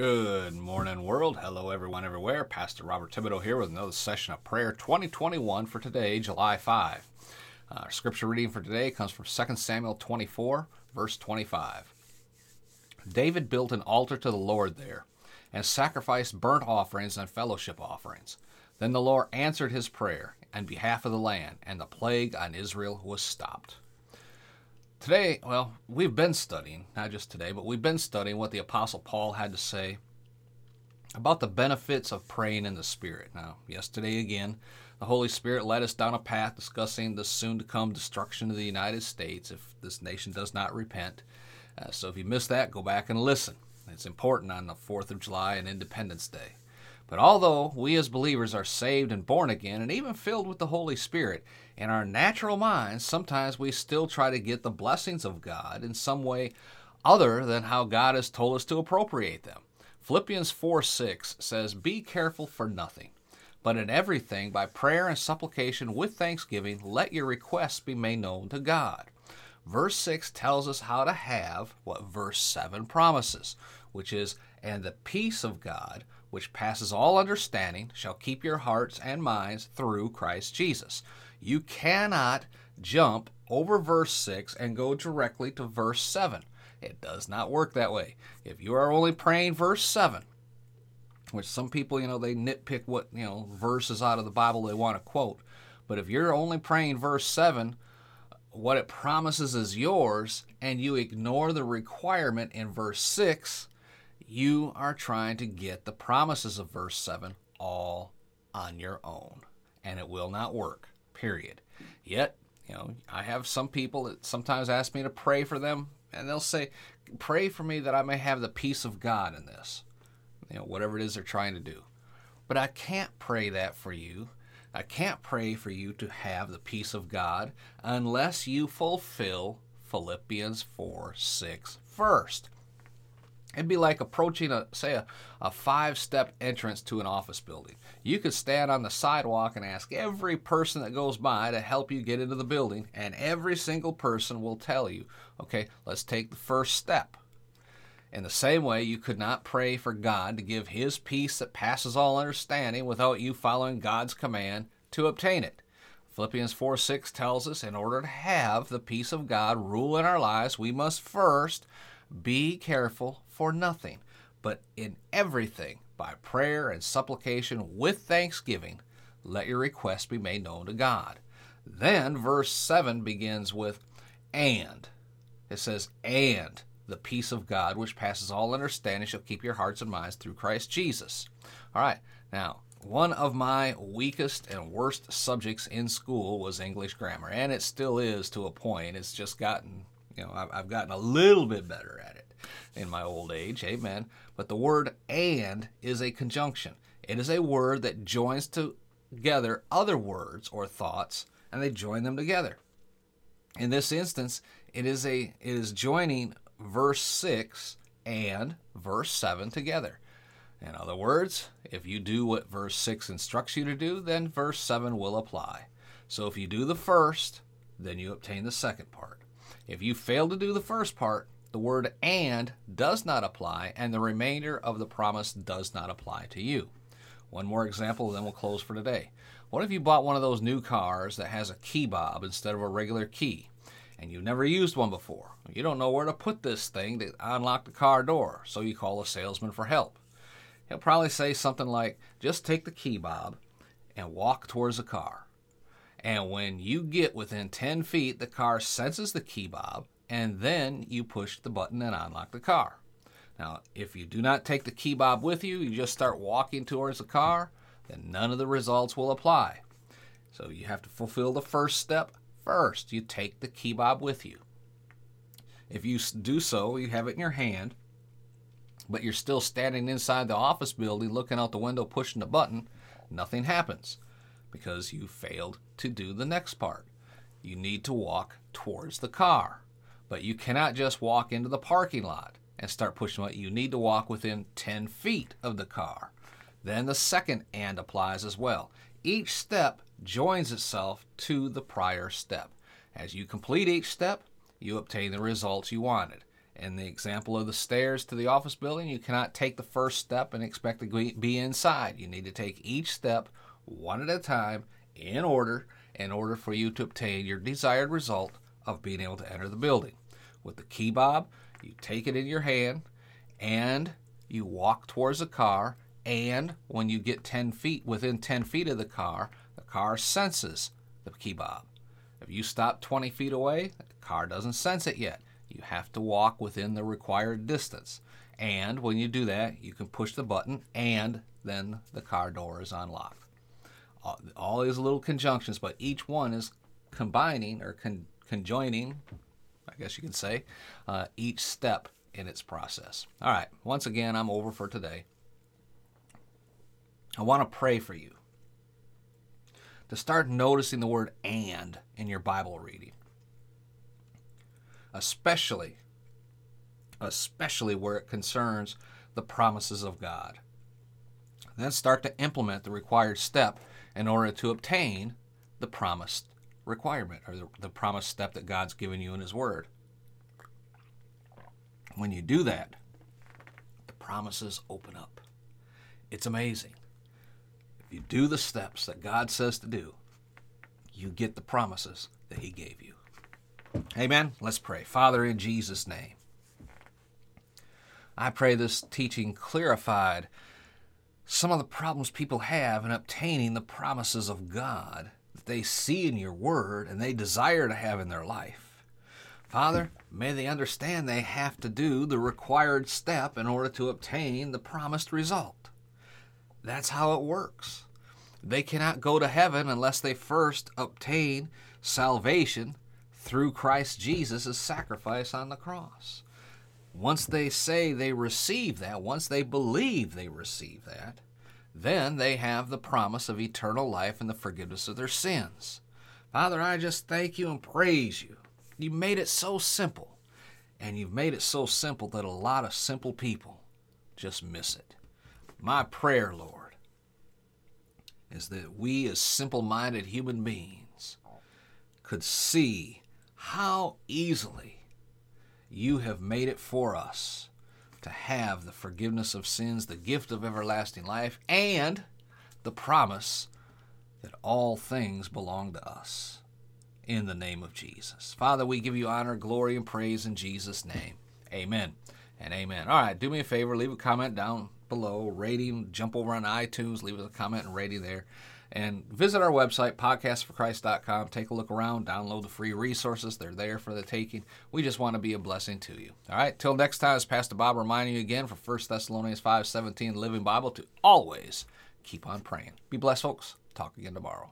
Good morning, world. Hello, everyone, everywhere. Pastor Robert Thibodeau here with another session of prayer 2021 for today, July 5. Uh, our scripture reading for today comes from 2 Samuel 24, verse 25. David built an altar to the Lord there and sacrificed burnt offerings and fellowship offerings. Then the Lord answered his prayer on behalf of the land, and the plague on Israel was stopped. Today, well, we've been studying, not just today, but we've been studying what the Apostle Paul had to say about the benefits of praying in the Spirit. Now, yesterday again, the Holy Spirit led us down a path discussing the soon to come destruction of the United States if this nation does not repent. Uh, so if you missed that, go back and listen. It's important on the 4th of July and Independence Day. But although we as believers are saved and born again and even filled with the Holy Spirit, in our natural minds, sometimes we still try to get the blessings of God in some way other than how God has told us to appropriate them. Philippians 4 6 says, Be careful for nothing, but in everything, by prayer and supplication with thanksgiving, let your requests be made known to God. Verse 6 tells us how to have what verse 7 promises, which is, And the peace of God, which passes all understanding, shall keep your hearts and minds through Christ Jesus. You cannot jump over verse 6 and go directly to verse 7. It does not work that way. If you are only praying verse 7, which some people, you know, they nitpick what, you know, verses out of the Bible they want to quote. But if you're only praying verse 7, what it promises is yours, and you ignore the requirement in verse 6, you are trying to get the promises of verse 7 all on your own, and it will not work, period. Yet, you know, I have some people that sometimes ask me to pray for them, and they'll say, Pray for me that I may have the peace of God in this, you know, whatever it is they're trying to do. But I can't pray that for you. I can't pray for you to have the peace of God unless you fulfill Philippians 4 6 first. It'd be like approaching a say a, a five step entrance to an office building. You could stand on the sidewalk and ask every person that goes by to help you get into the building, and every single person will tell you, okay, let's take the first step. In the same way, you could not pray for God to give His peace that passes all understanding without you following God's command to obtain it. Philippians 4 6 tells us in order to have the peace of God rule in our lives, we must first be careful for nothing, but in everything, by prayer and supplication with thanksgiving, let your requests be made known to God. Then verse 7 begins with, and. It says, and the peace of God, which passes all understanding, shall keep your hearts and minds through Christ Jesus. All right, now, one of my weakest and worst subjects in school was English grammar, and it still is to a point. It's just gotten, you know, I've gotten a little bit better at it in my old age, amen. But the word and is a conjunction. It is a word that joins together other words or thoughts, and they join them together. In this instance, it is a it is joining verse 6 and verse 7 together. In other words, if you do what verse 6 instructs you to do, then verse 7 will apply. So if you do the first, then you obtain the second part. If you fail to do the first part, the word and does not apply, and the remainder of the promise does not apply to you. One more example, then we'll close for today. What if you bought one of those new cars that has a key bob instead of a regular key? and you've never used one before. You don't know where to put this thing to unlock the car door, so you call a salesman for help. He'll probably say something like, just take the key bob and walk towards the car. And when you get within 10 feet, the car senses the key bob, and then you push the button and unlock the car. Now, if you do not take the key bob with you, you just start walking towards the car, then none of the results will apply. So you have to fulfill the first step first. You take the key bob with you. If you do so, you have it in your hand, but you're still standing inside the office building looking out the window pushing the button, nothing happens because you failed to do the next part. You need to walk towards the car, but you cannot just walk into the parking lot and start pushing it. You need to walk within 10 feet of the car. Then the second and applies as well. Each step joins itself to the prior step. As you complete each step, you obtain the results you wanted. In the example of the stairs to the office building, you cannot take the first step and expect to be inside. You need to take each step one at a time in order in order for you to obtain your desired result of being able to enter the building. With the key bob, you take it in your hand and you walk towards the car and when you get 10 feet within 10 feet of the car, the car senses the key bob. If you stop 20 feet away, the car doesn't sense it yet. You have to walk within the required distance. And when you do that, you can push the button and then the car door is unlocked. All, all these little conjunctions, but each one is combining or con- conjoining, guess you can say, uh, each step in its process. All right, once again, I'm over for today. I want to pray for you to start noticing the word and in your Bible reading. Especially, especially where it concerns the promises of God. Then start to implement the required step in order to obtain the promised requirement or the, the promised step that God's given you in His Word. When you do that, the promises open up. It's amazing. If you do the steps that God says to do, you get the promises that He gave you. Amen. Let's pray. Father, in Jesus' name, I pray this teaching clarified some of the problems people have in obtaining the promises of God that they see in your word and they desire to have in their life. Father, may they understand they have to do the required step in order to obtain the promised result. That's how it works. They cannot go to heaven unless they first obtain salvation through Christ Jesus' sacrifice on the cross. Once they say they receive that, once they believe they receive that, then they have the promise of eternal life and the forgiveness of their sins. Father, I just thank you and praise you. You made it so simple, and you've made it so simple that a lot of simple people just miss it. My prayer, Lord, is that we as simple minded human beings could see how easily you have made it for us to have the forgiveness of sins, the gift of everlasting life, and the promise that all things belong to us in the name of Jesus. Father, we give you honor, glory, and praise in Jesus' name. Amen and amen. All right, do me a favor, leave a comment down below, rating, jump over on iTunes, leave us a comment and rating there. And visit our website, podcastforchrist.com. Take a look around, download the free resources. They're there for the taking. We just want to be a blessing to you. All right, till next time, it's Pastor Bob reminding you again for 1 Thessalonians 5 17, Living Bible, to always keep on praying. Be blessed, folks. Talk again tomorrow.